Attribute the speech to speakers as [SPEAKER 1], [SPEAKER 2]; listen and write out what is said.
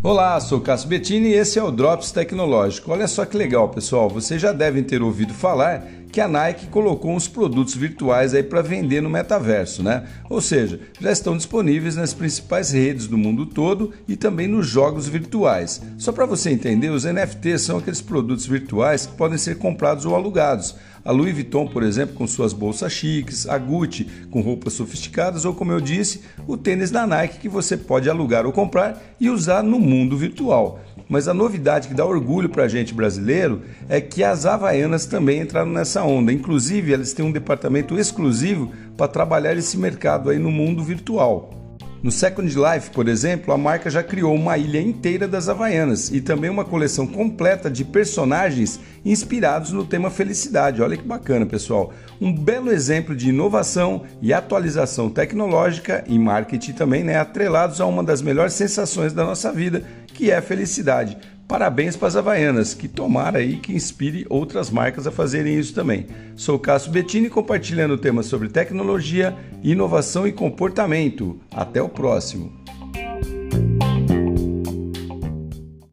[SPEAKER 1] Olá, sou Cássio Bettini e esse é o Drops Tecnológico. Olha só que legal, pessoal. Vocês já devem ter ouvido falar que a Nike colocou uns produtos virtuais aí para vender no metaverso, né? Ou seja, já estão disponíveis nas principais redes do mundo todo e também nos jogos virtuais. Só para você entender, os NFTs são aqueles produtos virtuais que podem ser comprados ou alugados. A Louis Vuitton, por exemplo, com suas bolsas chiques, a Gucci com roupas sofisticadas ou, como eu disse, o tênis da Nike que você pode alugar ou comprar e usar no mundo virtual. Mas a novidade que dá orgulho para a gente brasileiro é que as Havaianas também entraram nessa onda. Inclusive, elas têm um departamento exclusivo para trabalhar esse mercado aí no mundo virtual. No Second Life, por exemplo, a marca já criou uma ilha inteira das Havaianas e também uma coleção completa de personagens inspirados no tema felicidade. Olha que bacana, pessoal. Um belo exemplo de inovação e atualização tecnológica e marketing também, né, atrelados a uma das melhores sensações da nossa vida, que é a felicidade. Parabéns para as Havaianas, que tomara aí que inspire outras marcas a fazerem isso também. Sou Cássio Bettini compartilhando temas sobre tecnologia, inovação e comportamento. Até o próximo.